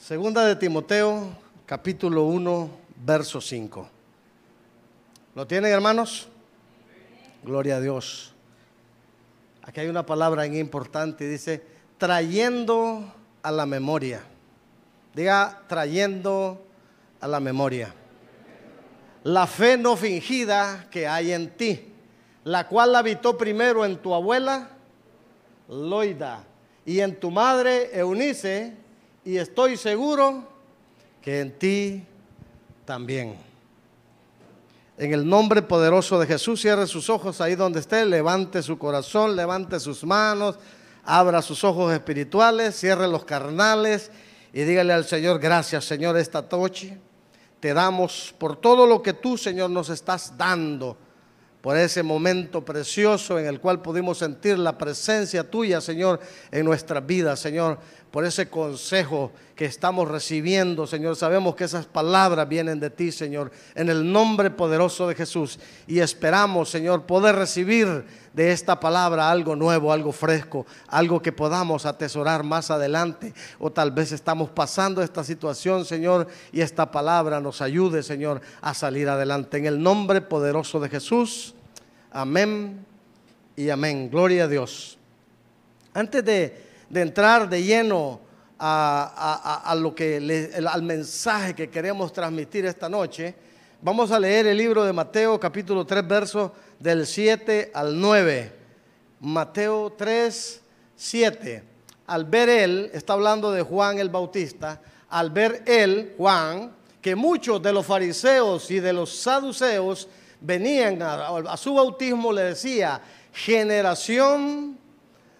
Segunda de Timoteo, capítulo 1, verso 5. ¿Lo tienen, hermanos? Gloria a Dios. Aquí hay una palabra importante, dice, trayendo a la memoria. Diga, trayendo a la memoria. La fe no fingida que hay en ti, la cual habitó primero en tu abuela, Loida, y en tu madre, Eunice, y estoy seguro que en ti también. En el nombre poderoso de Jesús, cierre sus ojos ahí donde esté, levante su corazón, levante sus manos, abra sus ojos espirituales, cierre los carnales y dígale al Señor, gracias Señor esta noche. Te damos por todo lo que tú, Señor, nos estás dando por ese momento precioso en el cual pudimos sentir la presencia tuya, Señor, en nuestra vida, Señor, por ese consejo que estamos recibiendo, Señor. Sabemos que esas palabras vienen de ti, Señor, en el nombre poderoso de Jesús. Y esperamos, Señor, poder recibir de esta palabra algo nuevo, algo fresco, algo que podamos atesorar más adelante. O tal vez estamos pasando esta situación, Señor, y esta palabra nos ayude, Señor, a salir adelante. En el nombre poderoso de Jesús. Amén y amén. Gloria a Dios. Antes de, entrar de lleno a, lo que al mensaje que queremos transmitir esta noche, vamos a leer el libro de Mateo capítulo 3 versos del 7 al 9. Mateo 3, 7. Al ver él, está hablando de Juan el Bautista, al ver él, Juan, que muchos de los fariseos y de los saduceos venían a su bautismo, le decía, generación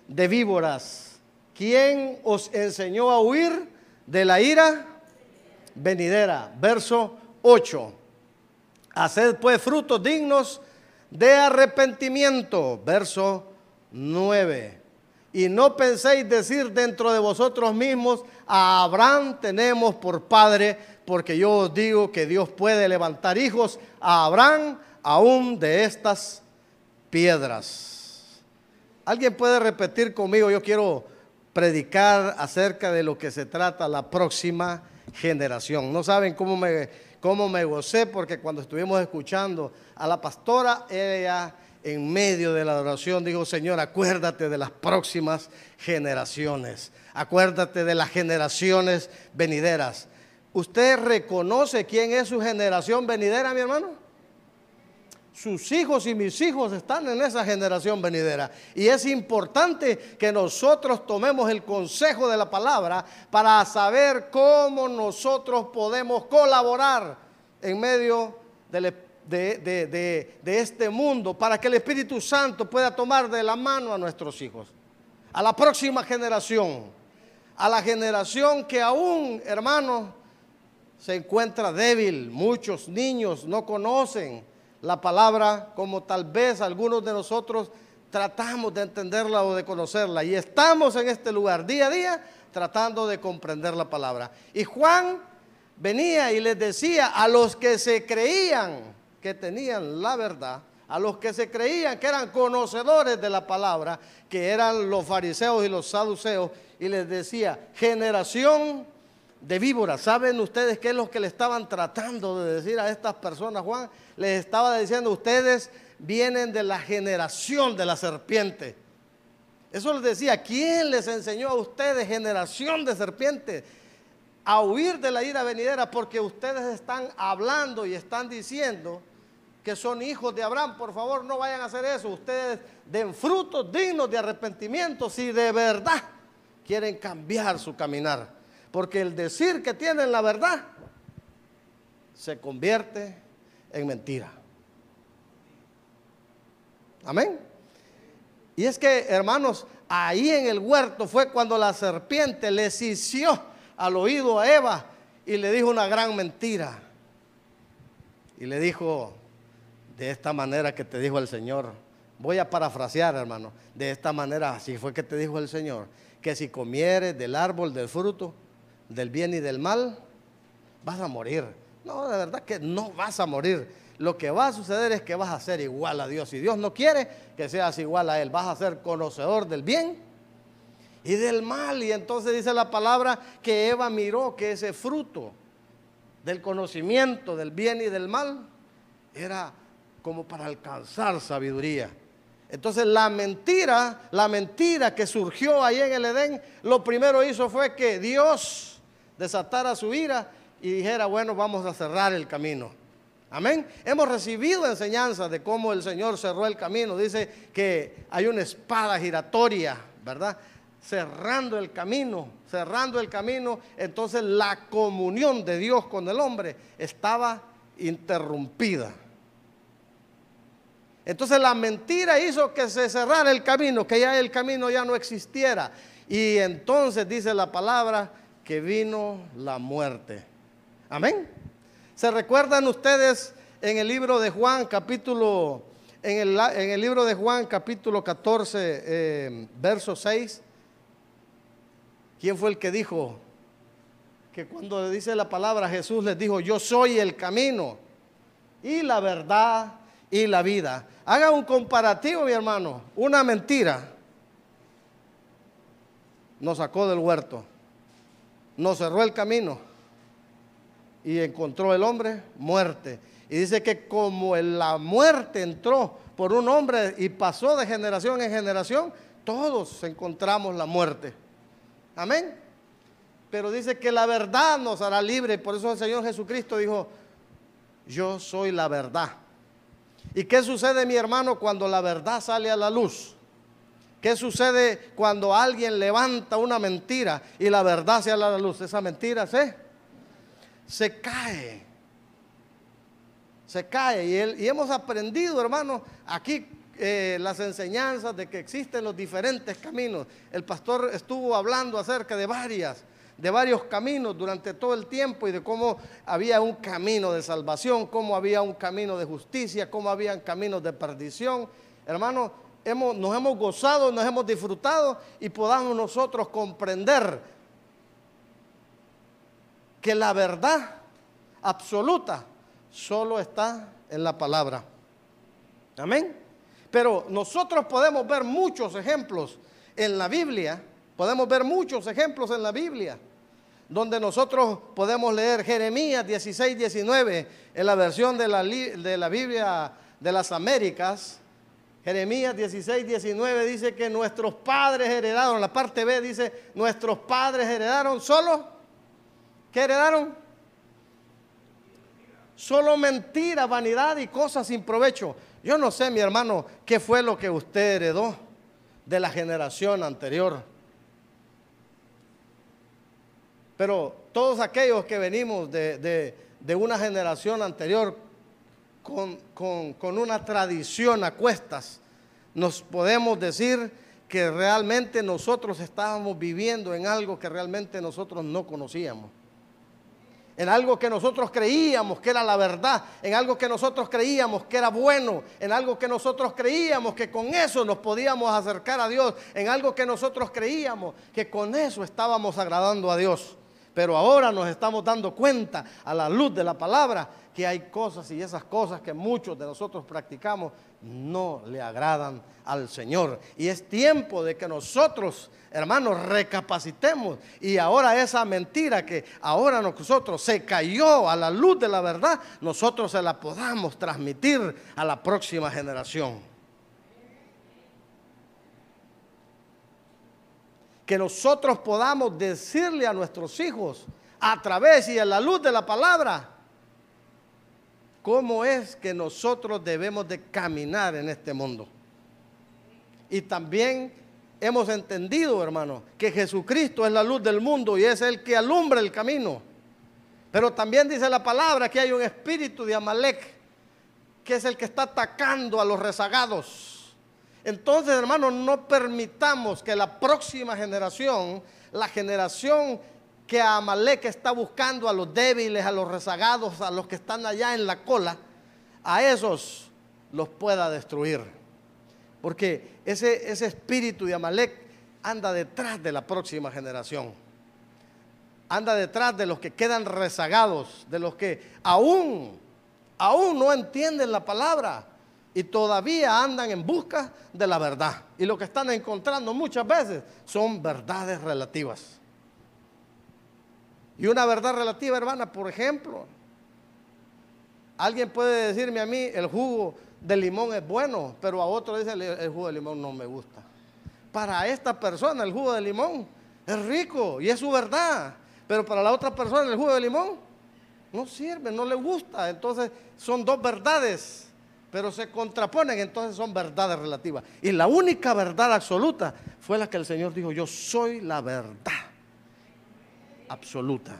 de víboras ¿Quién os enseñó a huir de la ira venidera? Verso 8. Haced pues frutos dignos de arrepentimiento. Verso 9. Y no penséis decir dentro de vosotros mismos, a Abraham tenemos por padre, porque yo os digo que Dios puede levantar hijos a Abraham aún de estas piedras. ¿Alguien puede repetir conmigo? Yo quiero predicar acerca de lo que se trata la próxima generación. No saben cómo me, cómo me gocé porque cuando estuvimos escuchando a la pastora, ella en medio de la oración dijo, Señor, acuérdate de las próximas generaciones, acuérdate de las generaciones venideras. ¿Usted reconoce quién es su generación venidera, mi hermano? Sus hijos y mis hijos están en esa generación venidera. Y es importante que nosotros tomemos el consejo de la palabra para saber cómo nosotros podemos colaborar en medio de, este mundo para que el Espíritu Santo pueda tomar de la mano a nuestros hijos, a la próxima generación, a la generación que aún, hermanos, se encuentra débil. Muchos niños no conocen la palabra como tal vez algunos de nosotros tratamos de entenderla o de conocerla. Y estamos en este lugar día a día tratando de comprender la palabra. Y Juan venía y les decía a los que se creían que tenían la verdad, a los que se creían que eran conocedores de la palabra, que eran los fariseos y los saduceos, y les decía, generación de víboras. ¿Saben ustedes qué es lo que le estaban tratando de decir a estas personas, Juan? Les estaba diciendo, ustedes vienen de la generación de la serpiente. Eso les decía, ¿quién les enseñó a ustedes, generación de serpiente, a huir de la ira venidera? Porque ustedes están hablando y están diciendo que son hijos de Abraham. Por favor, no vayan a hacer eso. Ustedes den frutos dignos de arrepentimiento si de verdad quieren cambiar su caminar. Porque el decir que tienen la verdad se convierte en mentira. Amén. Y es que, hermanos, ahí en el huerto fue cuando la serpiente le cició al oído a Eva y le dijo una gran mentira. Y le dijo, de esta manera que te dijo el Señor, voy a parafrasear, hermano, de esta manera, así fue que te dijo el Señor, que si comieres del árbol del fruto, del bien y del mal, vas a morir. No, de verdad que no vas a morir. Lo que va a suceder es que vas a ser igual a Dios. Y Dios no quiere que seas igual a Él. Vas a ser conocedor del bien y del mal. Y entonces dice la palabra que Eva miró que ese fruto del conocimiento del bien y del mal era como para alcanzar sabiduría. Entonces la mentira, la mentira que surgió ahí en el Edén, lo primero hizo fue que Dios desatara su ira y dijera, bueno, vamos a cerrar el camino. Amén. Hemos recibido enseñanza de cómo el Señor cerró el camino. Dice que hay una espada giratoria, ¿verdad? Cerrando el camino, cerrando el camino. Entonces la comunión de Dios con el hombre estaba interrumpida. Entonces la mentira hizo que se cerrara el camino, que ya el camino ya no existiera. Y entonces dice la palabra que vino la muerte. Amén. ¿Se recuerdan ustedes en el libro de Juan capítulo, en el, en el libro de Juan capítulo 14, eh, verso 6? ¿Quién fue el que dijo que cuando le dice la palabra Jesús les dijo, yo soy el camino y la verdad y la vida? Haga un comparativo, mi hermano. Una mentira nos sacó del huerto, nos cerró el camino y encontró el hombre muerte. Y dice que como la muerte entró por un hombre y pasó de generación en generación, todos encontramos la muerte. Amén. Pero dice que la verdad nos hará libre. Por eso el Señor Jesucristo dijo, yo soy la verdad. ¿Y qué sucede, mi hermano, cuando la verdad sale a la luz? ¿Qué sucede cuando alguien levanta una mentira y la verdad sale a la luz? Esa mentira se se cae. Se cae. Y, hemos aprendido, hermano, aquí eh, las enseñanzas de que existen los diferentes caminos. El pastor estuvo hablando acerca de varias, de varios caminos durante todo el tiempo y de cómo había un camino de salvación, cómo había un camino de justicia, cómo había caminos de perdición. Hermano, nos hemos gozado, nos hemos disfrutado y podamos nosotros comprender que la verdad absoluta solo está en la palabra. Amén. Pero nosotros podemos ver muchos ejemplos en la Biblia, podemos ver muchos ejemplos en la Biblia, donde nosotros podemos leer Jeremías 16, 19, en la versión de la Biblia de las Américas. Jeremías 16, 19 dice que nuestros padres heredaron, la parte B dice, nuestros padres heredaron solo ¿Qué heredaron? Solo mentira, vanidad y cosas sin provecho. Yo no sé, mi hermano, qué fue lo que usted heredó de la generación anterior. Pero todos aquellos que venimos de, una generación anterior con, con una tradición a cuestas, nos podemos decir que realmente nosotros estábamos viviendo en algo que realmente nosotros no conocíamos en algo que nosotros creíamos que era la verdad, en algo que nosotros creíamos que era bueno, en algo que nosotros creíamos que con eso nos podíamos acercar a Dios, en algo que nosotros creíamos que con eso estábamos agradando a Dios. Pero ahora nos estamos dando cuenta a la luz de la palabra que hay cosas y esas cosas que muchos de nosotros practicamos no le agradan al Señor. Y es tiempo de que nosotros, hermanos, recapacitemos. Y ahora esa mentira que ahora nosotros se cayó a la luz de la verdad, nosotros se la podamos transmitir a la próxima generación. Que nosotros podamos decirle a nuestros hijos a través y a la luz de la palabra, cómo es que nosotros debemos de caminar en este mundo. Y también hemos entendido, hermano, que Jesucristo es la luz del mundo y es el que alumbra el camino. Pero también dice la palabra que hay un espíritu de Amalek, que es el que está atacando a los rezagados. Entonces, hermano, no permitamos que la próxima generación, la generación que Amalek está buscando a los débiles, a los rezagados, a los que están allá en la cola, a esos los pueda destruir. Porque ese, ese espíritu de Amalek anda detrás de la próxima generación. Anda detrás de los que quedan rezagados, de los que aún, aún no entienden la palabra. Y todavía andan en busca de la verdad. Y lo que están encontrando muchas veces son verdades relativas. Y una verdad relativa, hermana, por ejemplo, alguien puede decirme a mí, el jugo de limón es bueno, pero a otro dice, el jugo de limón no me gusta. Para esta persona el jugo de limón es rico y es su verdad, pero para la otra persona el jugo de limón no sirve, no le gusta. Entonces son dos verdades, pero se contraponen, entonces son verdades relativas. Y la única verdad absoluta fue la que el Señor dijo, yo soy la verdad absoluta.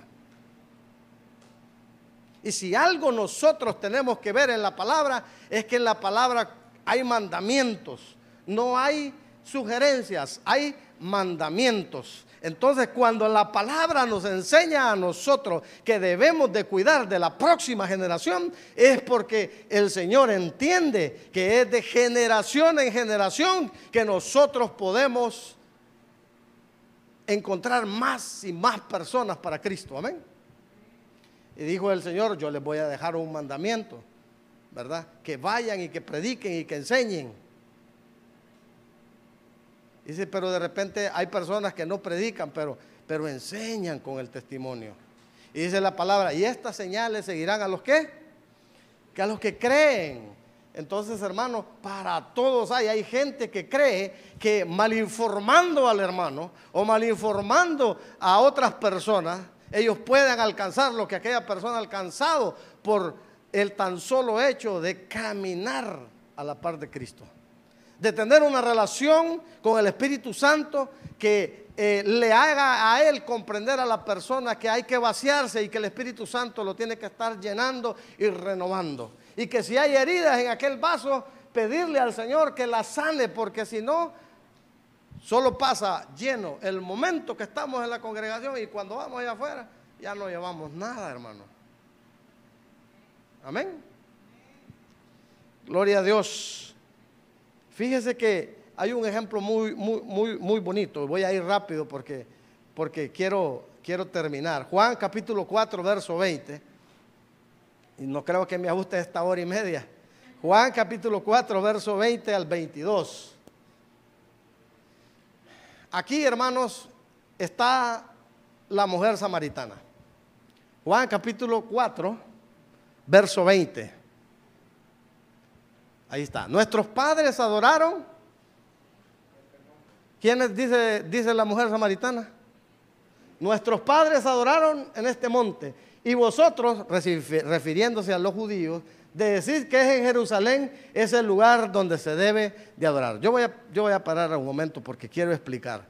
Y si algo nosotros tenemos que ver en la palabra, es que en la palabra hay mandamientos, no hay sugerencias, hay mandamientos. Entonces cuando la palabra nos enseña a nosotros que debemos de cuidar de la próxima generación, es porque el Señor entiende que es de generación en generación que nosotros podemos encontrar más y más personas para Cristo. Amén. Y dijo el Señor, yo les voy a dejar un mandamiento, ¿verdad? Que vayan y que prediquen y que enseñen. Dice, pero de repente hay personas que no predican, pero, pero enseñan con el testimonio. Y dice la palabra, y estas señales seguirán a los que, que a los que creen. Entonces, hermano, para todos hay, hay gente que cree que malinformando al hermano o malinformando a otras personas, ellos puedan alcanzar lo que aquella persona ha alcanzado por el tan solo hecho de caminar a la par de Cristo. De tener una relación con el Espíritu Santo que eh, le haga a él comprender a la persona que hay que vaciarse y que el Espíritu Santo lo tiene que estar llenando y renovando y que si hay heridas en aquel vaso, pedirle al Señor que la sane, porque si no, solo pasa lleno el momento que estamos en la congregación y cuando vamos allá afuera, ya no llevamos nada, hermano. Amén. Gloria a Dios. Fíjese que hay un ejemplo muy, muy, muy, muy bonito. Voy a ir rápido porque, porque quiero, quiero terminar. Juan capítulo 4, verso 20 y no creo que me ajuste esta hora y media. Juan capítulo 4, verso 20 al 22. Aquí, hermanos, está la mujer samaritana. Juan capítulo 4, verso 20. Ahí está. Nuestros padres adoraron. ¿Quiénes dice, dice la mujer samaritana? Nuestros padres adoraron en este monte y vosotros, refiriéndose a los judíos, de decir que es en Jerusalén, es el lugar donde se debe de adorar. Yo voy a, yo voy a parar un momento porque quiero explicar.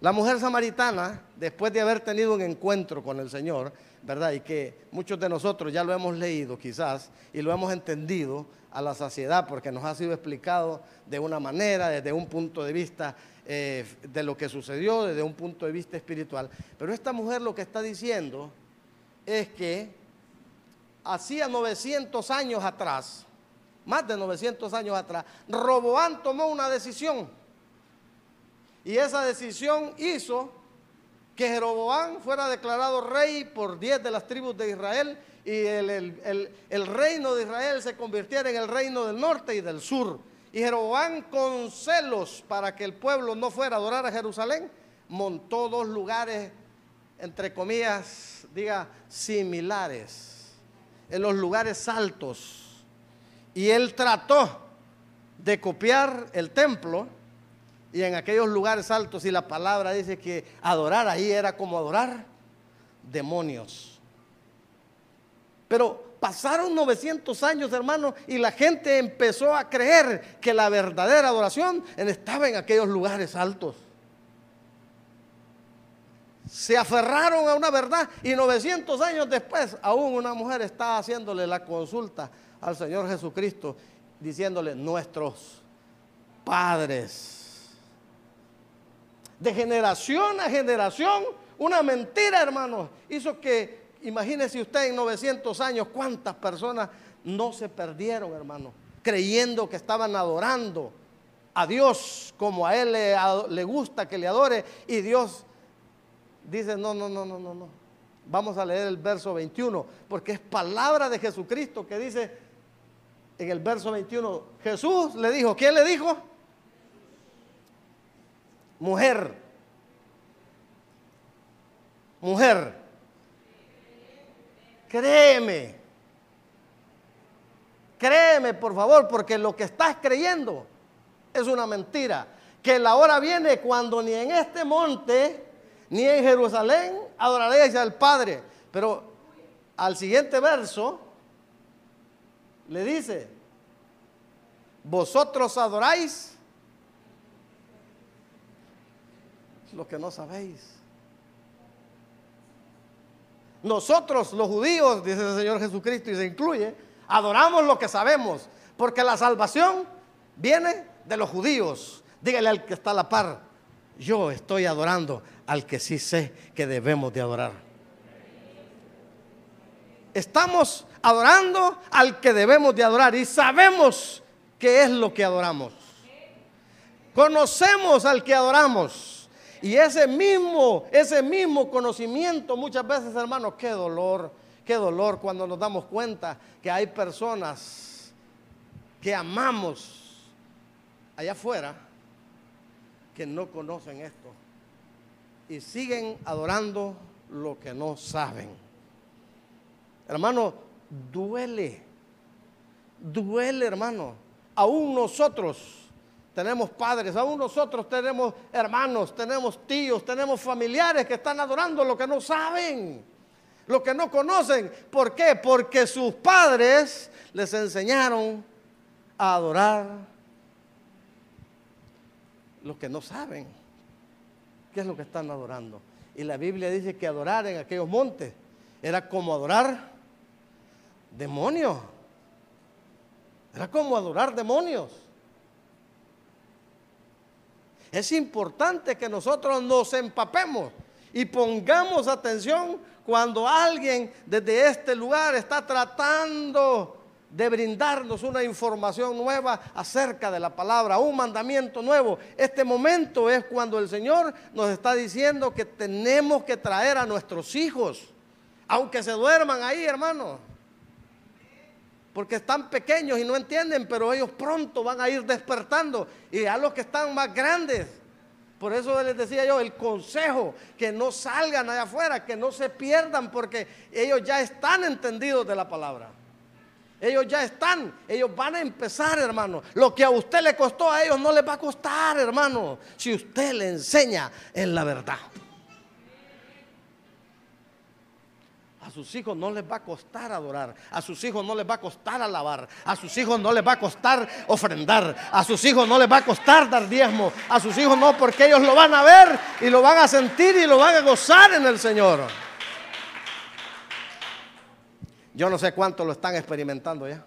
La mujer samaritana, después de haber tenido un encuentro con el Señor, ¿verdad? Y que muchos de nosotros ya lo hemos leído quizás y lo hemos entendido a la saciedad porque nos ha sido explicado de una manera, desde un punto de vista eh, de lo que sucedió, desde un punto de vista espiritual. Pero esta mujer lo que está diciendo es que hacía 900 años atrás, más de 900 años atrás, Roboán tomó una decisión. Y esa decisión hizo que Jeroboán fuera declarado rey por 10 de las tribus de Israel y el, el, reino de Israel se convirtiera en el reino del norte y del sur. Y Jeroboán con celos para que el pueblo no fuera a adorar a Jerusalén, montó dos lugares, entre comillas, diga, similares, en los lugares altos. Y él trató de copiar el templo y en aquellos lugares altos, y la palabra dice que adorar ahí era como adorar demonios. Pero pasaron 900 años, hermano, y la gente empezó a creer que la verdadera adoración estaba en aquellos lugares altos se aferraron a una verdad y 900 años después aún una mujer está haciéndole la consulta al Señor Jesucristo diciéndole nuestros padres. De generación a generación, una mentira, hermano, hizo que, imagínese usted en 900 años cuántas personas no se perdieron, hermano, creyendo que estaban adorando a Dios como a Él le, le gusta que le adore y Dios dice, no, no, no, no, no, no. Vamos a leer el verso 21, porque es palabra de Jesucristo que dice, en el verso 21, Jesús le dijo, ¿quién le dijo? Mujer. Mujer. Créeme. Créeme, por favor, porque lo que estás creyendo es una mentira. Que la hora viene cuando ni en este monte, ni en Jerusalén adoraréis al Padre. Pero al siguiente verso le dice, vosotros adoráis lo que no sabéis. Nosotros los judíos, dice el Señor Jesucristo y se incluye, adoramos lo que sabemos, porque la salvación viene de los judíos. Dígale al que está a la par, yo estoy adorando al que sí sé que debemos de adorar. Estamos adorando al que debemos de adorar y sabemos qué es lo que adoramos. Conocemos al que adoramos. Y ese mismo, ese mismo conocimiento muchas veces, hermanos, qué dolor, qué dolor cuando nos damos cuenta que hay personas que amamos allá afuera que no conocen esto y siguen adorando lo que no saben. Hermano, duele, duele, hermano. Aún nosotros tenemos padres, aún nosotros tenemos hermanos, tenemos tíos, tenemos familiares que están adorando lo que no saben, lo que no conocen. ¿Por qué? Porque sus padres les enseñaron a adorar lo que no saben. ¿Qué es lo que están adorando? Y la Biblia dice que adorar en aquellos montes era como adorar demonios. Era como adorar demonios. Es importante que nosotros nos empapemos y pongamos atención cuando alguien desde este lugar está tratando de brindarnos una información nueva acerca de la palabra, un mandamiento nuevo. Este momento es cuando el Señor nos está diciendo que tenemos que traer a nuestros hijos, aunque se duerman ahí, hermanos porque están pequeños y no entienden, pero ellos pronto van a ir despertando. Y a los que están más grandes, por eso les decía yo, el consejo, que no salgan allá afuera, que no se pierdan, porque ellos ya están entendidos de la palabra. Ellos ya están, ellos van a empezar, hermano. Lo que a usted le costó a ellos no les va a costar, hermano, si usted le enseña en la verdad. A sus hijos no les va a costar adorar. A sus hijos no les va a costar alabar. A sus hijos no les va a costar ofrendar. A sus hijos no les va a costar dar diezmo. A sus hijos no, porque ellos lo van a ver y lo van a sentir y lo van a gozar en el Señor. Yo no sé cuánto lo están experimentando ya.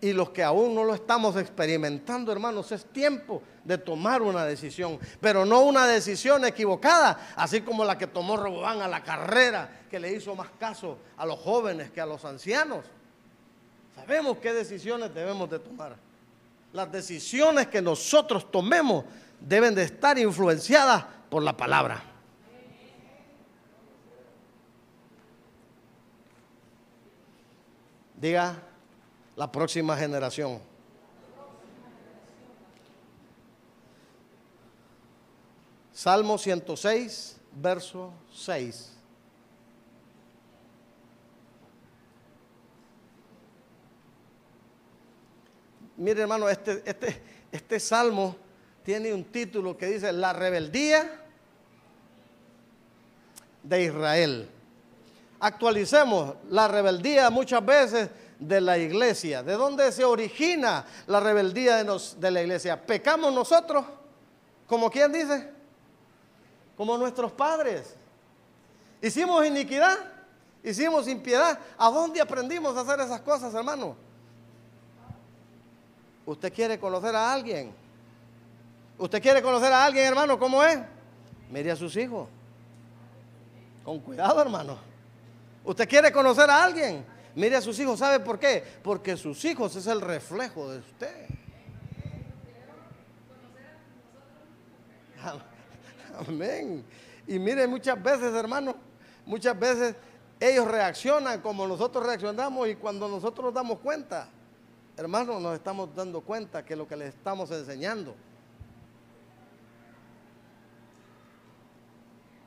Y los que aún no lo estamos experimentando, hermanos, es tiempo de tomar una decisión, pero no una decisión equivocada, así como la que tomó Robán a la carrera, que le hizo más caso a los jóvenes que a los ancianos. Sabemos qué decisiones debemos de tomar. Las decisiones que nosotros tomemos deben de estar influenciadas por la palabra. Diga, la próxima generación. Salmo 106, verso 6. Mire hermano, este, este, este salmo tiene un título que dice La rebeldía de Israel. Actualicemos la rebeldía muchas veces de la iglesia. ¿De dónde se origina la rebeldía de, de la iglesia? ¿Pecamos nosotros? ¿Como quien dice? Como nuestros padres. Hicimos iniquidad, hicimos impiedad. ¿A dónde aprendimos a hacer esas cosas, hermano? ¿Usted quiere conocer a alguien? ¿Usted quiere conocer a alguien, hermano? ¿Cómo es? Mire a sus hijos. Con cuidado, hermano. ¿Usted quiere conocer a alguien? Mire a sus hijos, ¿sabe por qué? Porque sus hijos es el reflejo de usted. Amén. Y mire, muchas veces, hermano, muchas veces ellos reaccionan como nosotros reaccionamos y cuando nosotros nos damos cuenta, hermanos, nos estamos dando cuenta que lo que les estamos enseñando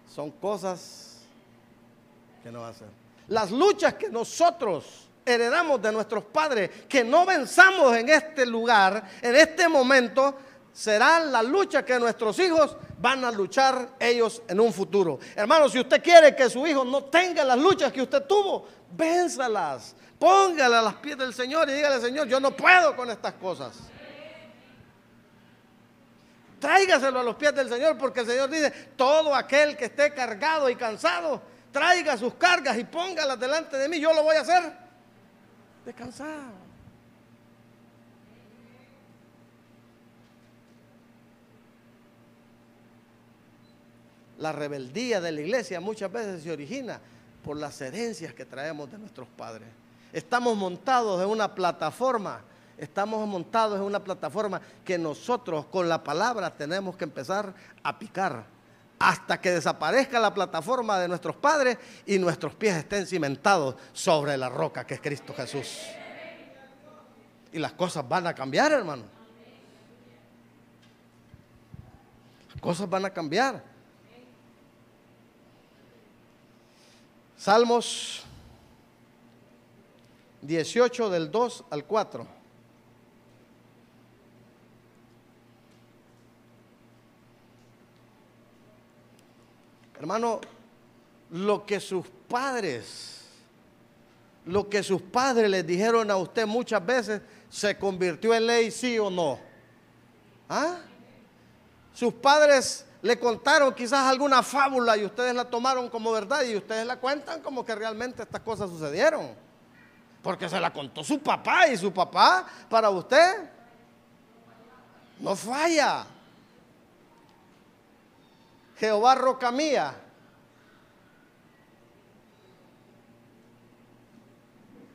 son cosas que no hacen. Las luchas que nosotros heredamos de nuestros padres, que no venzamos en este lugar, en este momento, serán las luchas que nuestros hijos van a luchar ellos en un futuro. Hermano, si usted quiere que su hijo no tenga las luchas que usted tuvo, vénzalas. Póngale a las pies del Señor y dígale, Señor, yo no puedo con estas cosas. Tráigaselo a los pies del Señor porque el Señor dice, todo aquel que esté cargado y cansado, traiga sus cargas y póngalas delante de mí, yo lo voy a hacer descansar. La rebeldía de la iglesia muchas veces se origina por las herencias que traemos de nuestros padres. Estamos montados en una plataforma, estamos montados en una plataforma que nosotros con la palabra tenemos que empezar a picar hasta que desaparezca la plataforma de nuestros padres y nuestros pies estén cimentados sobre la roca que es Cristo Jesús. Y las cosas van a cambiar, hermano. Las cosas van a cambiar. Salmos 18 del 2 al 4. Hermano, lo que sus padres, lo que sus padres les dijeron a usted muchas veces, se convirtió en ley, sí o no. ¿Ah? Sus padres le contaron quizás alguna fábula y ustedes la tomaron como verdad y ustedes la cuentan como que realmente estas cosas sucedieron. Porque se la contó su papá y su papá para usted no falla. Jehová roca mía.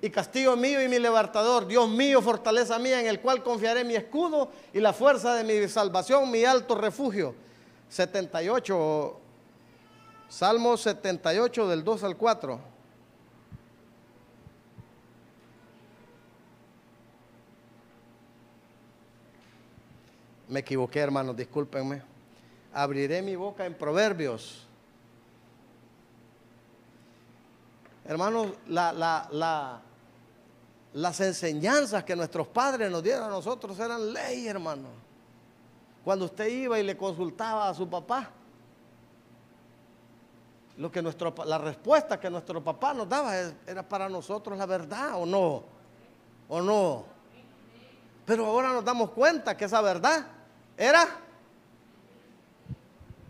Y castigo mío y mi libertador, Dios mío, fortaleza mía, en el cual confiaré mi escudo y la fuerza de mi salvación, mi alto refugio 78, Salmo 78 del 2 al 4. Me equivoqué, hermanos, discúlpenme. Abriré mi boca en proverbios. Hermanos, la, las enseñanzas que nuestros padres nos dieron a nosotros eran ley, hermanos cuando usted iba y le consultaba a su papá. Lo que la respuesta que nuestro papá nos daba era para nosotros la verdad o no, o no. Pero ahora nos damos cuenta que esa verdad era.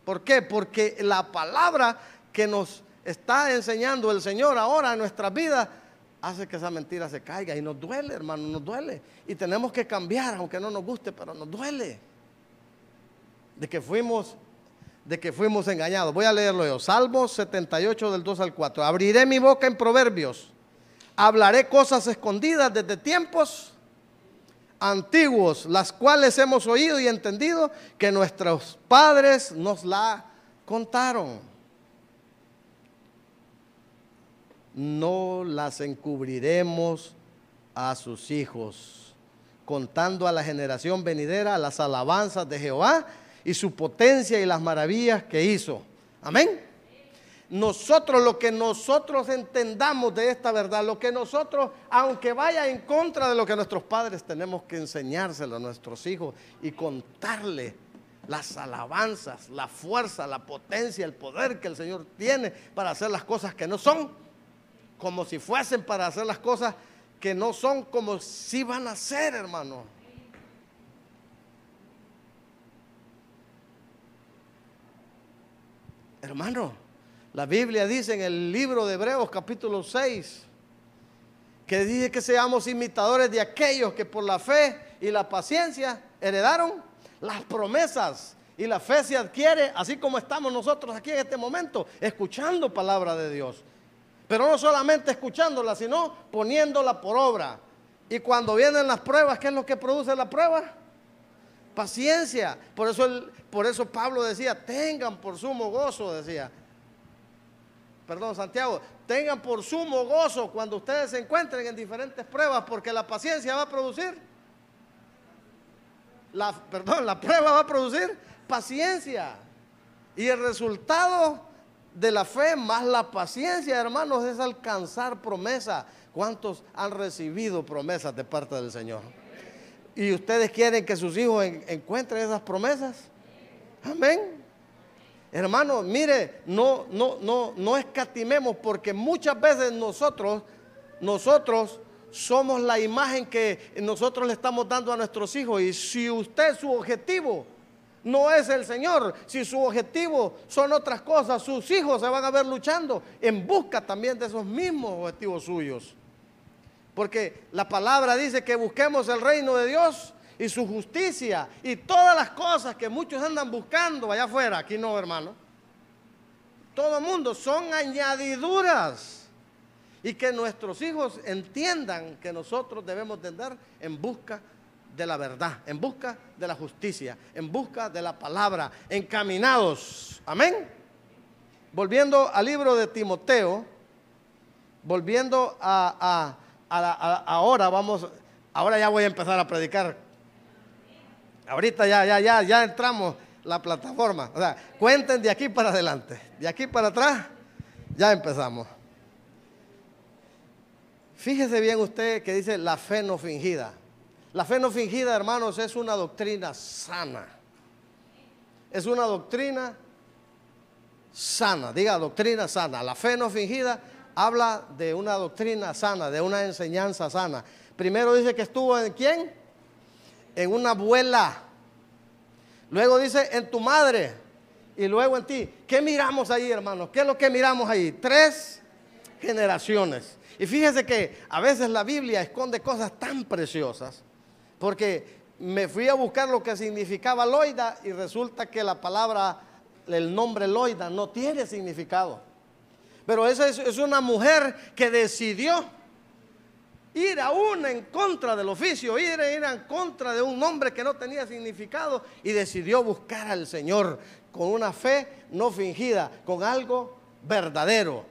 ¿Por qué? Porque la palabra que nos está enseñando el Señor ahora en nuestras vidas hace que esa mentira se caiga y nos duele, hermano, nos duele. Y tenemos que cambiar, aunque no nos guste, pero nos duele de que fuimos de que fuimos engañados. Voy a leerlo yo. Salmos 78 del 2 al 4. Abriré mi boca en proverbios. Hablaré cosas escondidas desde tiempos antiguos, las cuales hemos oído y entendido que nuestros padres nos la contaron. No las encubriremos a sus hijos, contando a la generación venidera las alabanzas de Jehová y su potencia y las maravillas que hizo. Amén. Nosotros, lo que nosotros entendamos de esta verdad, lo que nosotros, aunque vaya en contra de lo que nuestros padres, tenemos que enseñárselo a nuestros hijos y contarle las alabanzas, la fuerza, la potencia, el poder que el Señor tiene para hacer las cosas que no son, como si fuesen para hacer las cosas que no son como si van a ser, hermano. Hermano, la Biblia dice en el libro de Hebreos capítulo 6 que dice que seamos imitadores de aquellos que por la fe y la paciencia heredaron las promesas. Y la fe se adquiere así como estamos nosotros aquí en este momento, escuchando palabra de Dios. Pero no solamente escuchándola, sino poniéndola por obra. Y cuando vienen las pruebas, ¿qué es lo que produce la prueba? Paciencia. Por eso, por eso Pablo decía, tengan por sumo gozo, decía. Perdón, Santiago, tengan por sumo gozo cuando ustedes se encuentren en diferentes pruebas, porque la paciencia va a producir, la, perdón, la prueba va a producir paciencia. Y el resultado de la fe más la paciencia, hermanos, es alcanzar promesa. ¿Cuántos han recibido promesas de parte del Señor? ¿Y ustedes quieren que sus hijos encuentren esas promesas? Amén. Hermano, mire, no, no, no, no escatimemos porque muchas veces nosotros, nosotros somos la imagen que nosotros le estamos dando a nuestros hijos. Y si usted su objetivo no es el Señor, si su objetivo son otras cosas, sus hijos se van a ver luchando en busca también de esos mismos objetivos suyos. Porque la palabra dice que busquemos el reino de Dios y su justicia y todas las cosas que muchos andan buscando allá afuera, aquí no, hermano. Todo mundo son añadiduras. Y que nuestros hijos entiendan que nosotros debemos de andar en busca de la verdad, en busca de la justicia, en busca de la palabra, encaminados. Amén. Volviendo al libro de Timoteo, volviendo a, ahora vamos, ahora ya voy a empezar a predicar. Ahorita ya, ya, ya, ya entramos la plataforma. O sea, cuenten de aquí para adelante, de aquí para atrás, ya empezamos. Fíjese bien usted que dice la fe no fingida. La fe no fingida, hermanos, es una doctrina sana. Es una doctrina sana. Diga doctrina sana. La fe no fingida habla de una doctrina sana, de una enseñanza sana. Primero dice que estuvo en quién? En una abuela. Luego dice en tu madre. Y luego en ti. ¿Qué miramos ahí, hermanos? ¿Qué es lo que miramos ahí? Tres generaciones. Y fíjese que a veces la Biblia esconde cosas tan preciosas porque me fui a buscar lo que significaba Loida y resulta que la palabra, el nombre Loida no tiene significado. Pero esa es, una mujer que decidió ir aún en contra del oficio, ir, ir en contra de un nombre que no tenía significado y decidió buscar al Señor con una fe no fingida, con algo verdadero.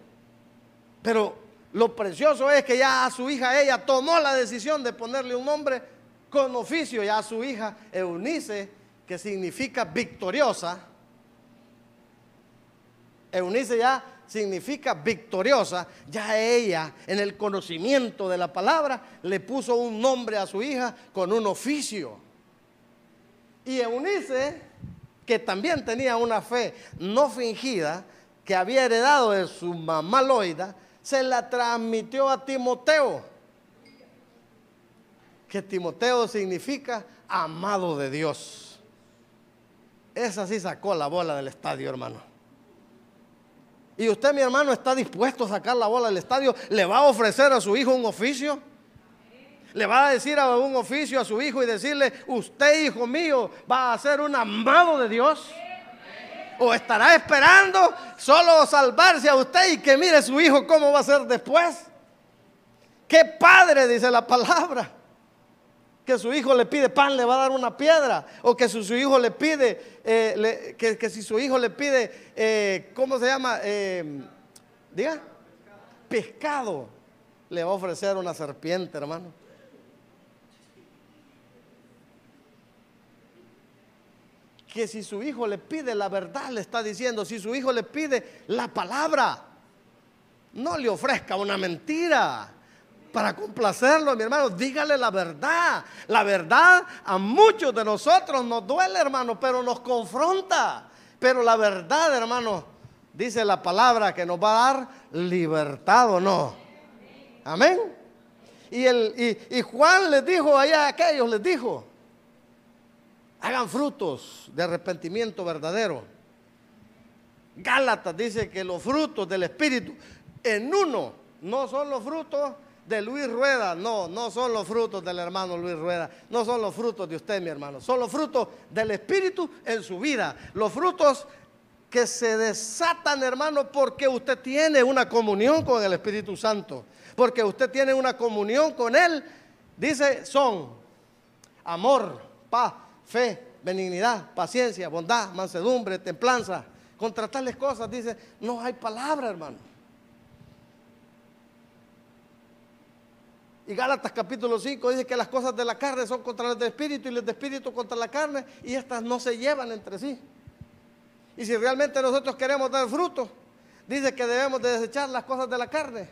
Pero lo precioso es que ya a su hija ella tomó la decisión de ponerle un nombre con oficio ya a su hija Eunice, que significa victoriosa. Eunice ya significa victoriosa, ya ella en el conocimiento de la palabra le puso un nombre a su hija con un oficio. Y Eunice, que también tenía una fe no fingida, que había heredado de su mamá Loida, se la transmitió a Timoteo que Timoteo significa amado de Dios. Esa sí sacó la bola del estadio, hermano. Y usted, mi hermano, está dispuesto a sacar la bola del estadio. ¿Le va a ofrecer a su hijo un oficio? ¿Le va a decir a un oficio a su hijo y decirle, usted, hijo mío, va a ser un amado de Dios? ¿O estará esperando solo salvarse a usted y que mire su hijo cómo va a ser después? ¿Qué padre dice la palabra? Que su hijo le pide pan, le va a dar una piedra. O que su, hijo le pide, eh, que, si su hijo le pide, eh, ¿cómo se llama? Eh, diga, pescado, le va a ofrecer una serpiente, hermano. Que si su hijo le pide la verdad, le está diciendo, si su hijo le pide la palabra, no le ofrezca una mentira para complacerlo, mi hermano. Dígale la verdad. La verdad a muchos de nosotros nos duele, hermano, pero nos confronta. Pero la verdad, hermano, dice la palabra que nos va a dar libertad o no. Amén. Y, el, y, Juan les dijo allá a aquellos, les dijo, hagan frutos de arrepentimiento verdadero. Gálatas dice que los frutos del Espíritu en uno no son los frutos de Luis Rueda, no, no son los frutos del hermano Luis Rueda, no son los frutos de usted, mi hermano, son los frutos del Espíritu en su vida, los frutos que se desatan, hermano, porque usted tiene una comunión con el Espíritu Santo, porque usted tiene una comunión con Él, dice, son amor, paz, fe, benignidad, paciencia, bondad, mansedumbre, templanza. Contra tales cosas dice, no hay palabra, hermano. Y Gálatas capítulo 5 dice que las cosas de la carne son contra las del espíritu y las del espíritu contra la carne y estas no se llevan entre sí. Y si realmente nosotros queremos dar fruto, dice que debemos de desechar las cosas de la carne.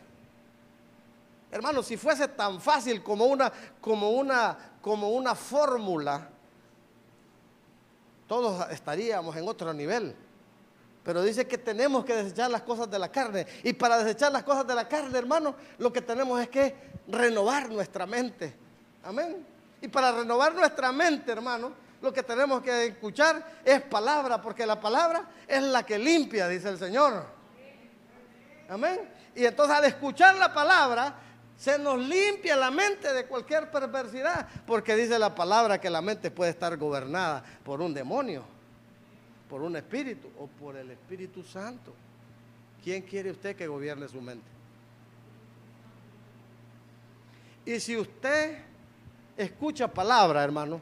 Hermano, si fuese tan fácil como una, como una, como una fórmula, todos estaríamos en otro nivel. Pero dice que tenemos que desechar las cosas de la carne. Y para desechar las cosas de la carne, hermano, lo que tenemos es que renovar nuestra mente. Amén. Y para renovar nuestra mente, hermano, lo que tenemos que escuchar es palabra, porque la palabra es la que limpia, dice el Señor. Amén. Y entonces al escuchar la palabra, se nos limpia la mente de cualquier perversidad, porque dice la palabra que la mente puede estar gobernada por un demonio, por un espíritu o por el Espíritu Santo. ¿Quién quiere usted que gobierne su mente? Y si usted escucha palabra, hermano,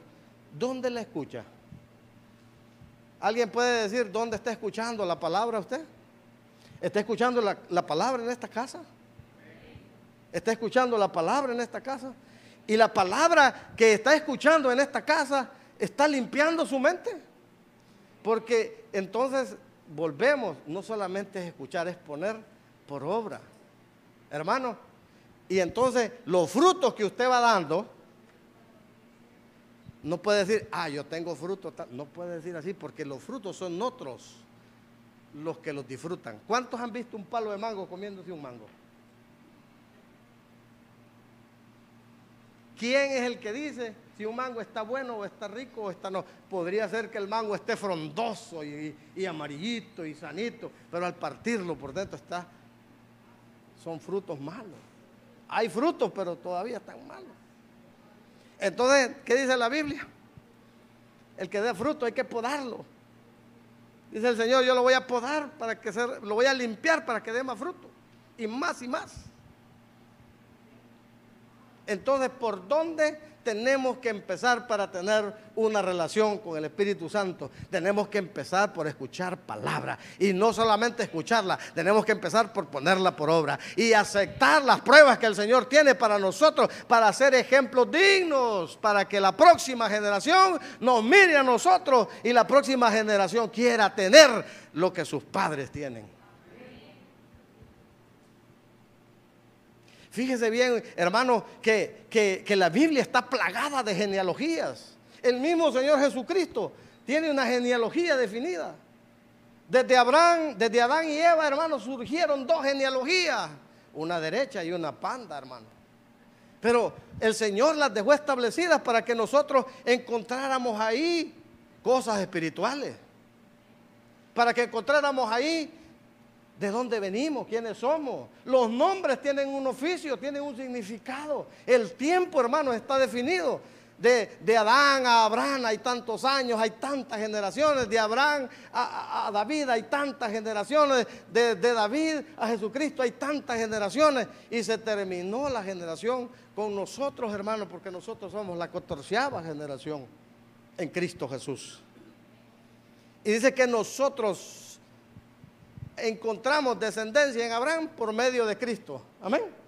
¿dónde la escucha? ¿Alguien puede decir dónde está escuchando la palabra usted? ¿Está escuchando la, la palabra en esta casa? está escuchando la palabra en esta casa. Y la palabra que está escuchando en esta casa está limpiando su mente. Porque entonces volvemos, no solamente es escuchar, es poner por obra. Hermano, y entonces los frutos que usted va dando, no puede decir, ah, yo tengo frutos. No puede decir así porque los frutos son otros los que los disfrutan. ¿Cuántos han visto un palo de mango comiéndose un mango? ¿Quién es el que dice si un mango está bueno o está rico o está no? Podría ser que el mango esté frondoso y, amarillito y sanito, pero al partirlo por dentro está, son frutos malos. Hay frutos, pero todavía están malos. Entonces, ¿qué dice la Biblia? El que dé fruto hay que podarlo. Dice el Señor, yo lo voy a podar para que se, lo voy a limpiar para que dé más fruto. Y más y más. Entonces, ¿por dónde tenemos que empezar para tener una relación con el Espíritu Santo? Tenemos que empezar por escuchar palabra. Y no solamente escucharla, tenemos que empezar por ponerla por obra. Y aceptar las pruebas que el Señor tiene para nosotros, para ser ejemplos dignos, para que la próxima generación nos mire a nosotros y la próxima generación quiera tener lo que sus padres tienen. Fíjese bien, hermano, que, que, la Biblia está plagada de genealogías. El mismo Señor Jesucristo tiene una genealogía definida. Desde Abraham, desde Adán y Eva, hermano, surgieron dos genealogías, una derecha y una panda, hermano. Pero el Señor las dejó establecidas para que nosotros encontráramos ahí cosas espirituales. Para que encontráramos ahí de dónde venimos, quiénes somos. Los nombres tienen un oficio, tienen un significado. El tiempo, hermano, está definido. De, Adán a Abraham hay tantos años, hay tantas generaciones. De Abraham a, David hay tantas generaciones. De, de, David a Jesucristo hay tantas generaciones. Y se terminó la generación con nosotros, hermanos, porque nosotros somos la catorceava generación en Cristo Jesús. Y dice que nosotros encontramos descendencia en Abraham por medio de Cristo. Amén.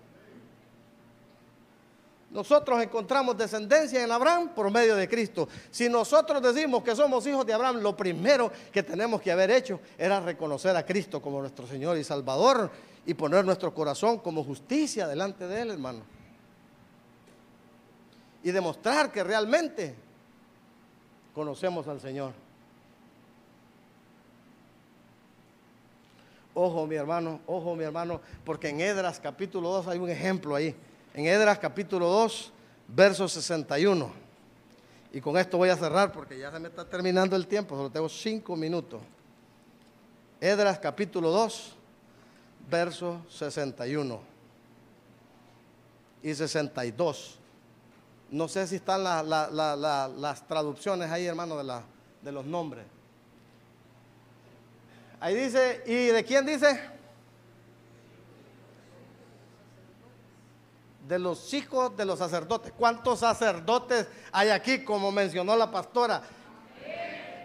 Nosotros encontramos descendencia en Abraham por medio de Cristo. Si nosotros decimos que somos hijos de Abraham, lo primero que tenemos que haber hecho era reconocer a Cristo como nuestro Señor y Salvador y poner nuestro corazón como justicia delante de Él, hermano. Y demostrar que realmente conocemos al Señor. Ojo, mi hermano, ojo, mi hermano, porque en Edras capítulo 2 hay un ejemplo ahí. En Edras capítulo 2, verso 61. Y con esto voy a cerrar porque ya se me está terminando el tiempo, solo tengo cinco minutos. Edras capítulo 2, verso 61 y 62. No sé si están las traducciones ahí, hermano, de, de los nombres. Ahí dice, ¿y de quién dice? De los hijos de los sacerdotes. ¿Cuántos sacerdotes hay aquí, como mencionó la pastora?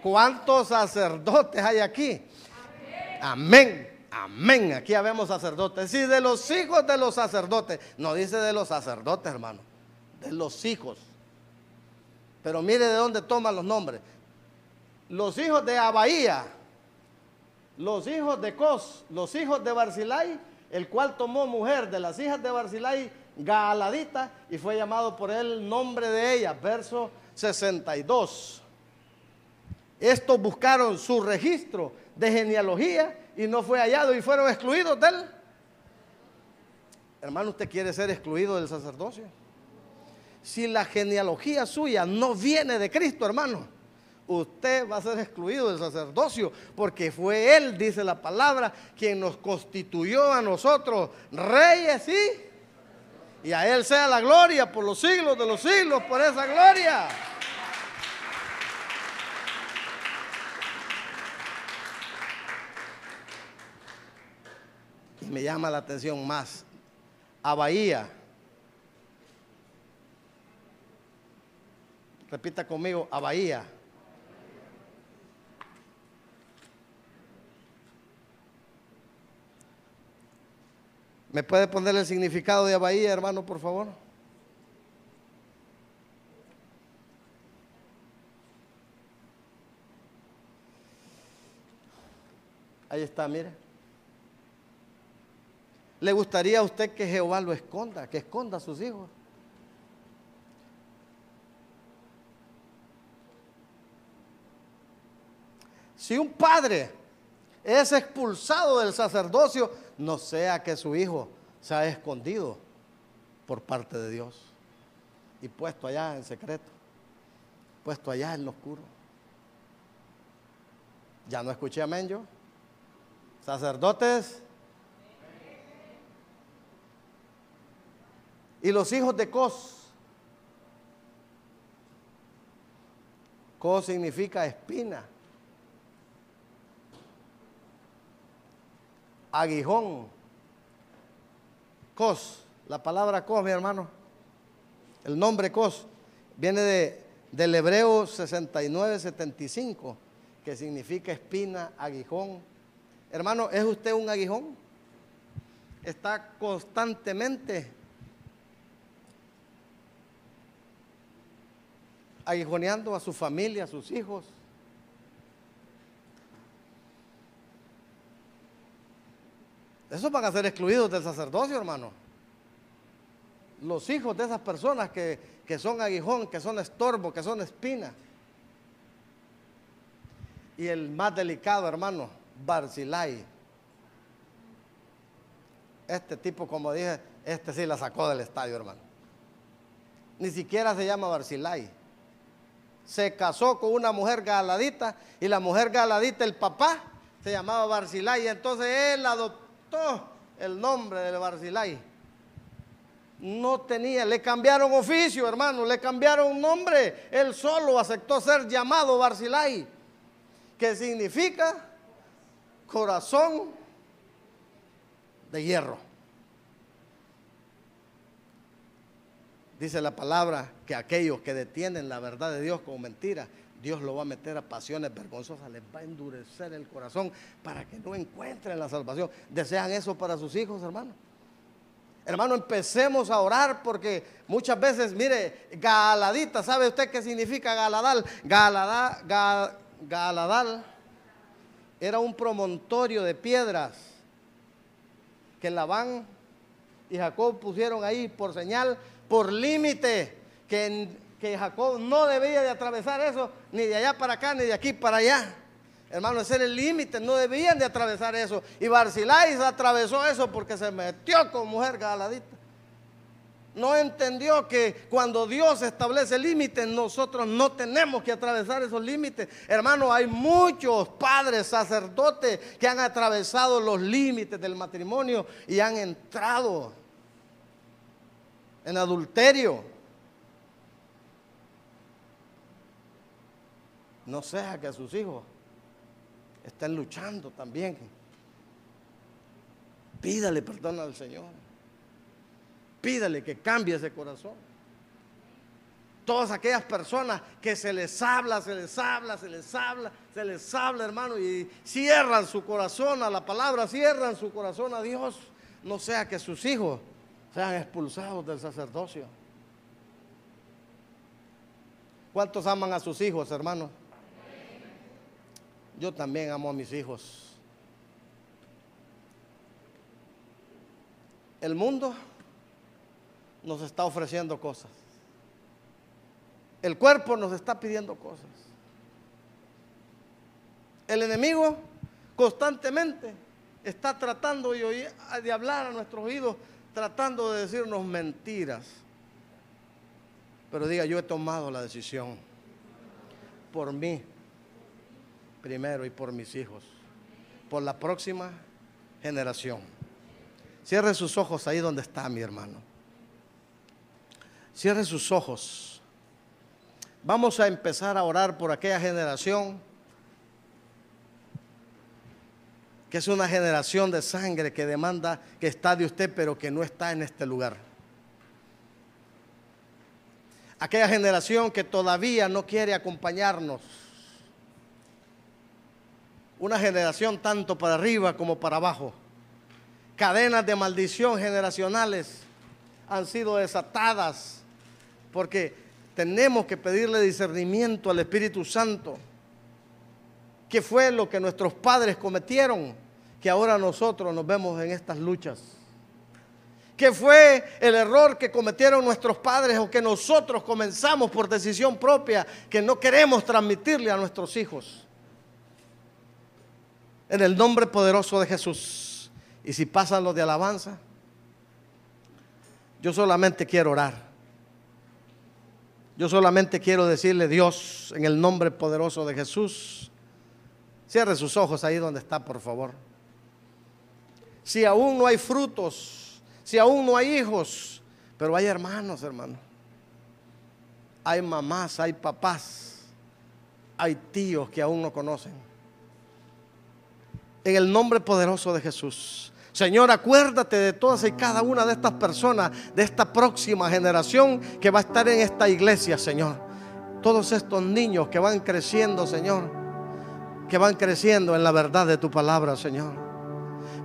¿Cuántos sacerdotes hay aquí? Amén. Amén. Aquí habemos sacerdotes. Sí, de los hijos de los sacerdotes. No dice de los sacerdotes, hermano. De los hijos. Pero mire de dónde toman los nombres. Los hijos de Abaía, los hijos de Cos, los hijos de Barzilai, el cual tomó mujer de las hijas de Barzilai, Gaaladita, y fue llamado por él nombre de ella. Verso 62. Estos buscaron su registro de genealogía y no fue hallado y fueron excluidos de él. Hermano, ¿usted quiere ser excluido del sacerdocio? Si la genealogía suya no viene de Cristo, hermano, usted va a ser excluido del sacerdocio, porque fue Él, dice la palabra, quien nos constituyó a nosotros reyes y, y a Él sea la gloria por los siglos de los siglos, por esa gloria. me llama la atención más. A Bahía. Repita conmigo, a Bahía. ¿Me puede poner el significado de Bahía, hermano, por favor? Ahí está, mire. ¿Le gustaría a usted que Jehová lo esconda, que esconda a sus hijos? Si un padre es expulsado del sacerdocio, no sea que su hijo sea escondido por parte de Dios y puesto allá en secreto, puesto allá en lo oscuro. Ya no escuché amén yo. Sacerdotes, Y los hijos de Cos. Cos significa espina. Aguijón. Cos. La palabra Cos, mi hermano. El nombre Cos viene de, del hebreo 69-75, que significa espina, aguijón. Hermano, ¿es usted un aguijón? Está constantemente aguijoneando a su familia, a sus hijos. Esos van a ser excluidos del sacerdocio, hermano. Los hijos de esas personas que, que son aguijón, que son estorbo, que son espina. Y el más delicado, hermano, Barzilai. Este tipo, como dije, este sí la sacó del estadio, hermano. Ni siquiera se llama Barzilai se casó con una mujer galadita y la mujer galadita, el papá, se llamaba Barzilai. Y entonces él adoptó el nombre de Barzilai. No tenía, le cambiaron oficio, hermano, le cambiaron nombre. Él solo aceptó ser llamado Barzilai, que significa corazón de hierro. Dice la palabra que aquellos que detienen la verdad de Dios como mentira, Dios lo va a meter a pasiones vergonzosas, les va a endurecer el corazón para que no encuentren la salvación. ¿Desean eso para sus hijos, hermano? Hermano, empecemos a orar porque muchas veces, mire, Galadita, ¿sabe usted qué significa Galadal? Galadal, Galadal era un promontorio de piedras que Labán y Jacob pusieron ahí por señal por límite, que, que Jacob no debía de atravesar eso, ni de allá para acá, ni de aquí para allá. Hermano, ese era el límite, no debían de atravesar eso. Y Barcilai atravesó eso porque se metió con mujer galadita. No entendió que cuando Dios establece límites, nosotros no tenemos que atravesar esos límites. Hermano, hay muchos padres, sacerdotes que han atravesado los límites del matrimonio y han entrado en adulterio. No sea que sus hijos estén luchando también. Pídale perdón al Señor. Pídale que cambie ese corazón. Todas aquellas personas que se les habla, se les habla, se les habla, se les habla, hermano, y cierran su corazón a la palabra, cierran su corazón a Dios, no sea que sus hijos sean expulsados del sacerdocio. ¿Cuántos aman a sus hijos, hermano? Yo también amo a mis hijos. El mundo nos está ofreciendo cosas. El cuerpo nos está pidiendo cosas. El enemigo constantemente está tratando de, de hablar a nuestros oídos, tratando de decirnos mentiras. Pero diga, yo he tomado la decisión por mí primero y por mis hijos, por la próxima generación. Cierre sus ojos ahí donde está mi hermano. Cierre sus ojos. Vamos a empezar a orar por aquella generación que es una generación de sangre que demanda que está de usted, pero que no está en este lugar aquella generación que todavía no quiere acompañarnos. Una generación tanto para arriba como para abajo. Cadenas de maldición generacionales han sido desatadas porque tenemos que pedirle discernimiento al Espíritu Santo. ¿Qué fue lo que nuestros padres cometieron? Que ahora nosotros nos vemos en estas luchas. ¿Qué fue el error que cometieron nuestros padres o que nosotros comenzamos por decisión propia que no queremos transmitirle a nuestros hijos. En el nombre poderoso de Jesús. Y si pasan los de alabanza, yo solamente quiero orar. Yo solamente quiero decirle Dios en el nombre poderoso de Jesús. Cierre sus ojos ahí donde está, por favor. Si aún no hay frutos si aún no hay hijos, pero hay hermanos, hermano. Hay mamás, hay papás, hay tíos que aún no conocen. En el nombre poderoso de Jesús. Señor, acuérdate de todas y cada una de estas personas, de esta próxima generación que va a estar en esta iglesia, Señor. Todos estos niños que van creciendo, Señor, que van creciendo en la verdad de tu palabra, Señor.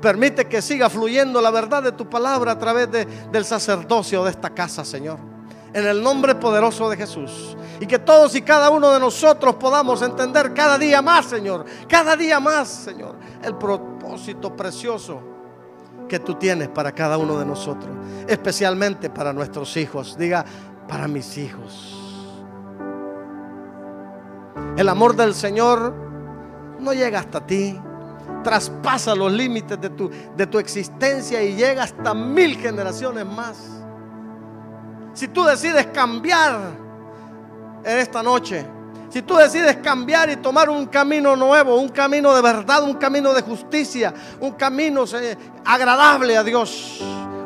Permite que siga fluyendo la verdad de tu palabra a través del sacerdocio de esta casa, Señor. En el nombre poderoso de Jesús. Y que todos y cada uno de nosotros podamos entender cada día más, Señor. Cada día más, Señor. El propósito precioso que tú tienes para cada uno de nosotros. Especialmente para nuestros hijos. Diga, para mis hijos. El amor del Señor no llega hasta ti traspasa los límites de tu, de tu existencia y llega hasta mil generaciones más. Si tú decides cambiar en esta noche, si tú decides cambiar y tomar un camino nuevo, un camino de verdad, un camino de justicia, un camino agradable a Dios,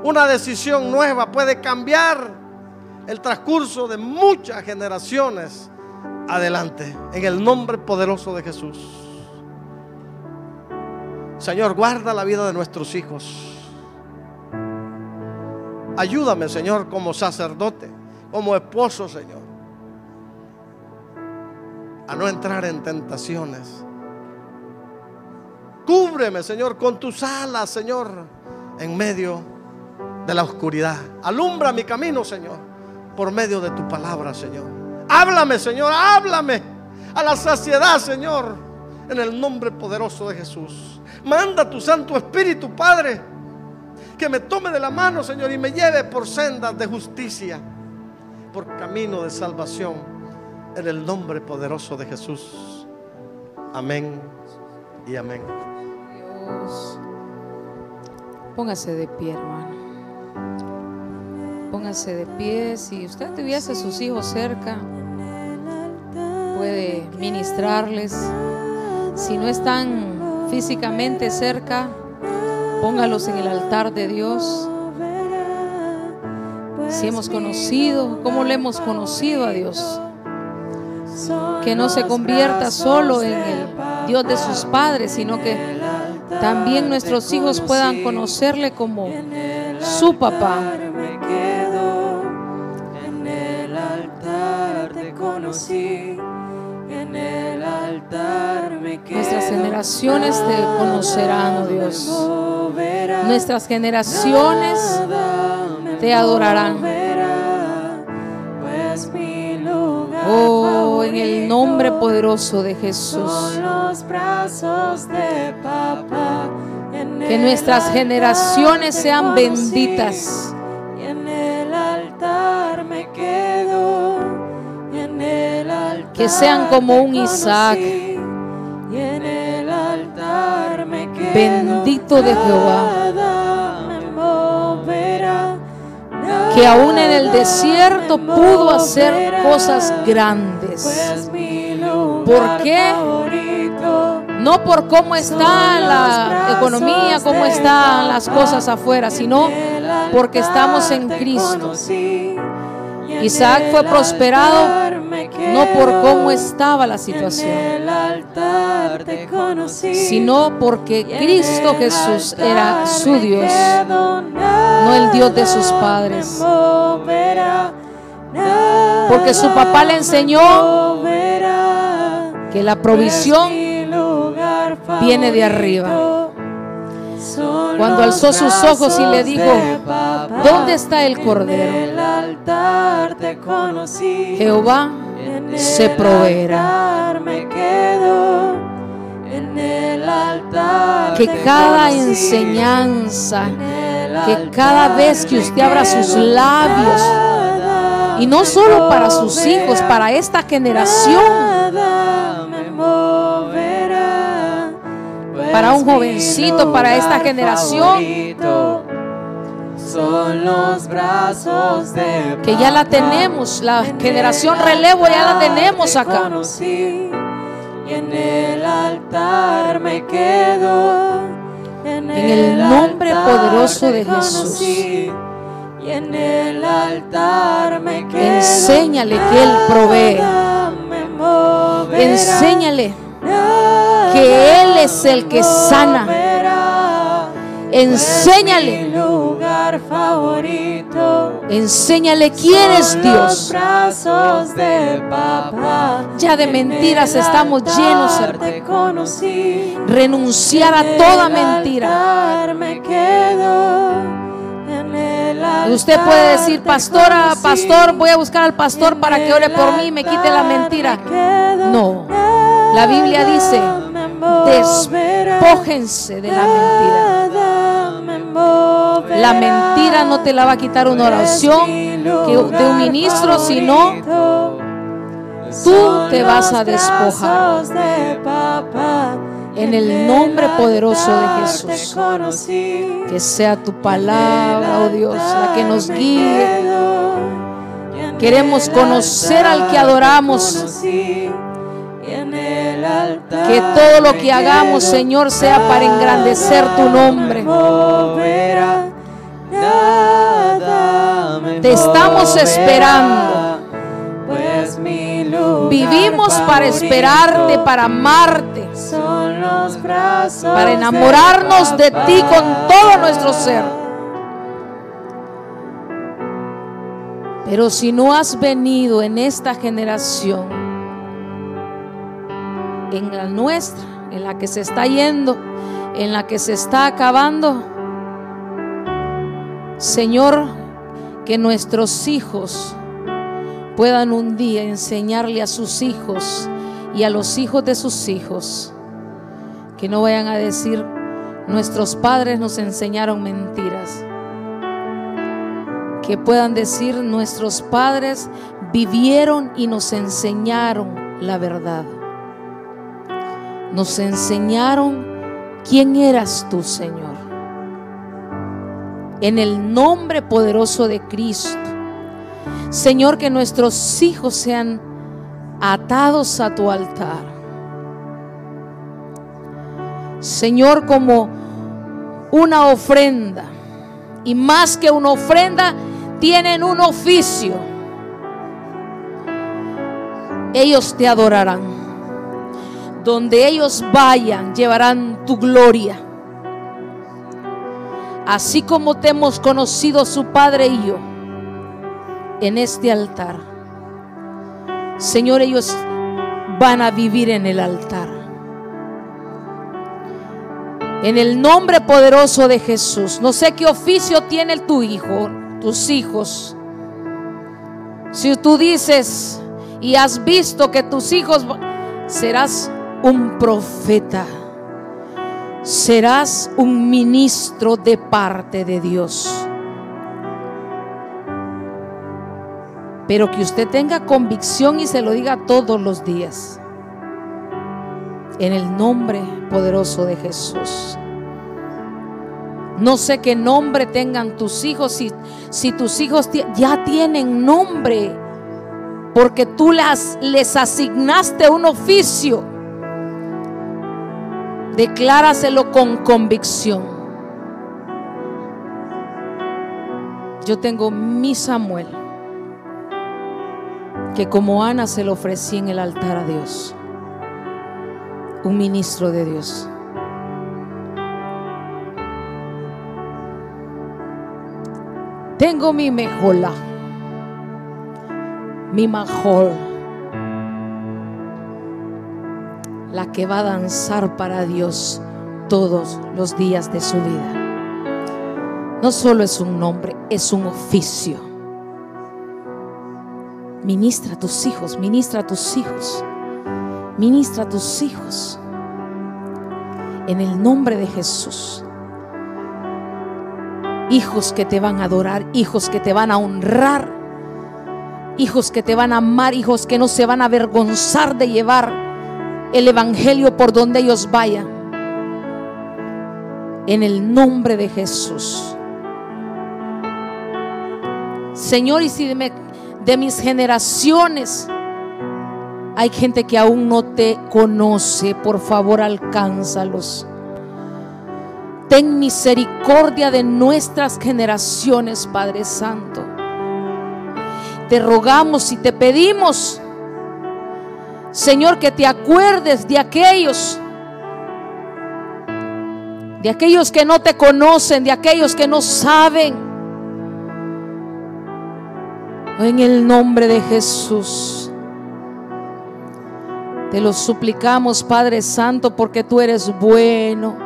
una decisión nueva puede cambiar el transcurso de muchas generaciones adelante. En el nombre poderoso de Jesús. Señor, guarda la vida de nuestros hijos. Ayúdame, Señor, como sacerdote, como esposo, Señor, a no entrar en tentaciones. Cúbreme, Señor, con tus alas, Señor, en medio de la oscuridad. Alumbra mi camino, Señor, por medio de tu palabra, Señor. Háblame, Señor, háblame a la saciedad, Señor, en el nombre poderoso de Jesús. Manda tu Santo Espíritu, Padre, que me tome de la mano, Señor, y me lleve por sendas de justicia, por camino de salvación, en el nombre poderoso de Jesús. Amén y amén. Dios. Póngase de pie, hermano. Póngase de pie. Si usted tuviese a sus hijos cerca, puede ministrarles. Si no están físicamente cerca, póngalos en el altar de Dios. Si hemos conocido, ¿cómo le hemos conocido a Dios? Que no se convierta solo en el Dios de sus padres, sino que también nuestros hijos puedan conocerle como su papá. En el altar te conocí, en el altar Nuestras generaciones te conocerán, oh Dios. Nuestras generaciones te adorarán. Pues Oh, en el nombre poderoso de Jesús. Que nuestras generaciones sean benditas. Que sean como un Isaac. Bendito de Jehová. Que aún en el desierto pudo hacer cosas grandes. ¿Por qué? No por cómo está la economía, cómo están las cosas afuera, sino porque estamos en Cristo. Isaac fue prosperado no por cómo estaba la situación, sino porque Cristo Jesús era su Dios, no el Dios de sus padres. Porque su papá le enseñó que la provisión viene de arriba. Cuando alzó sus ojos y le dijo, ¿dónde está el cordero? Jehová se proveerá. Que cada enseñanza, que cada vez que usted abra sus labios, y no solo para sus hijos, para esta generación, Para un jovencito, para esta generación. Son los brazos de que ya la tenemos, la En generación el relevo ya la tenemos te acá. y en el altar me quedo. En, En el nombre poderoso de Jesús. Y en el altar me quedo. Enséñale que Él provee. Enséñale que Él es el que sana. Enséñale. Enséñale quién es Dios. Ya de En mentiras estamos llenos, hermano. Renunciar En a toda mentira. Usted puede decir, pastora, pastor, voy a buscar al pastor para que ore por mí y me quite la mentira. No. La Biblia dice. Despójense de la mentira. La mentira no te la va a quitar una oración de un ministro, sino tú te vas a despojar. En el nombre poderoso de Jesús. Que sea tu palabra, oh Dios, la que nos guíe. Queremos conocer al que adoramos. Que todo lo que hagamos, Señor, sea para engrandecer tu nombre. Te estamos esperando. Pues Vivimos para esperarte, para amarte, para enamorarnos de ti con todo nuestro ser. Pero si no has venido en esta generación, en la nuestra, en la que se está yendo, en la que se está acabando, Señor, que nuestros hijos puedan un día enseñarle a sus hijos y a los hijos de sus hijos que no vayan a decir nuestros padres nos enseñaron mentiras. Que puedan decir nuestros padres vivieron y nos enseñaron la verdad. Nos enseñaron quién eras tú, Señor. En el nombre poderoso de Cristo. Señor, que nuestros hijos sean atados a tu altar. Señor, como una ofrenda. Y más que una ofrenda, tienen un oficio. Ellos te adorarán. Donde ellos vayan, llevarán tu gloria. Así como te hemos conocido su Padre y yo en este altar. Señor, ellos van a vivir en el altar. En el nombre poderoso de Jesús. No sé qué oficio tiene tu hijo, tus hijos. Si tú dices y has visto que tus hijos serás un profeta, serás un ministro de parte de Dios. Pero que usted tenga convicción y se lo diga todos los días. En el nombre poderoso de Jesús. No sé qué nombre tengan tus hijos, si, si tus hijos ya tienen nombre, porque tú las, les asignaste un oficio. Decláraselo con convicción. Yo tengo mi Samuel que como Ana se lo ofrecí en el altar a Dios, un ministro de Dios. Tengo mi mejola, mi majol, la que va a danzar para Dios todos los días de su vida. No solo es un nombre, es un oficio. Ministra a tus hijos, ministra a tus hijos, ministra a tus hijos. En el nombre de Jesús. Hijos que te van a adorar, hijos que te van a honrar, hijos que te van a amar, hijos que no se van a avergonzar de llevar el Evangelio por donde ellos vayan. En el nombre de Jesús. Señor, y si me de mis generaciones. Hay gente que aún no te conoce. Por favor, alcánzalos. Ten misericordia de nuestras generaciones, Padre Santo. Te rogamos y te pedimos, Señor, que te acuerdes de aquellos, de aquellos que no te conocen, de aquellos que no saben en el nombre de Jesús. Te lo suplicamos, Padre Santo, porque tú eres bueno.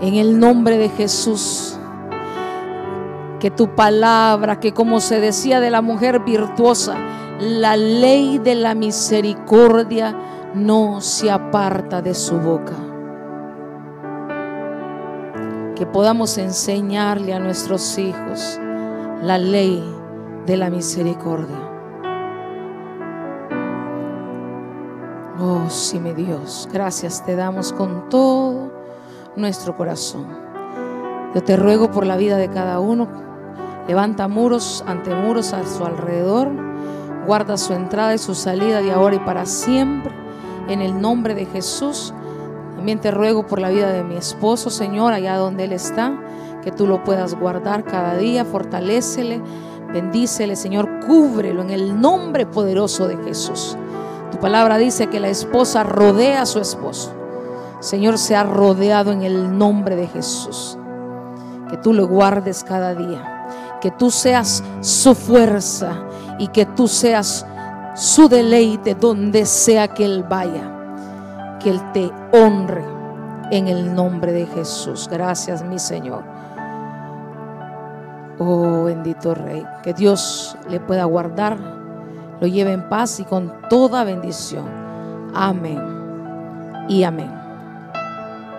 En el nombre de Jesús. Que tu palabra, que como se decía de la mujer virtuosa, la ley de la misericordia no se aparta de su boca. Que podamos enseñarle a nuestros hijos la ley de la misericordia. Oh, sí, mi Dios, gracias te damos con todo nuestro corazón. Yo te ruego por la vida de cada uno. Levanta muros ante muros a su alrededor. Guarda su entrada y su salida de ahora y para siempre. En el nombre de Jesús. También te ruego por la vida de mi esposo, Señor, allá donde Él está que tú lo puedas guardar cada día, fortalécele, bendícele, Señor, cúbrelo en el nombre poderoso de Jesús. Tu palabra dice que la esposa rodea a su esposo. Señor, se ha rodeado en el nombre de Jesús. Que tú lo guardes cada día. Que tú seas su fuerza y que tú seas su deleite donde sea que Él vaya. Que Él te honre en el nombre de Jesús. Gracias, mi Señor. Oh bendito Rey, que Dios le pueda guardar, lo lleve en paz y con toda bendición. Amén y amén.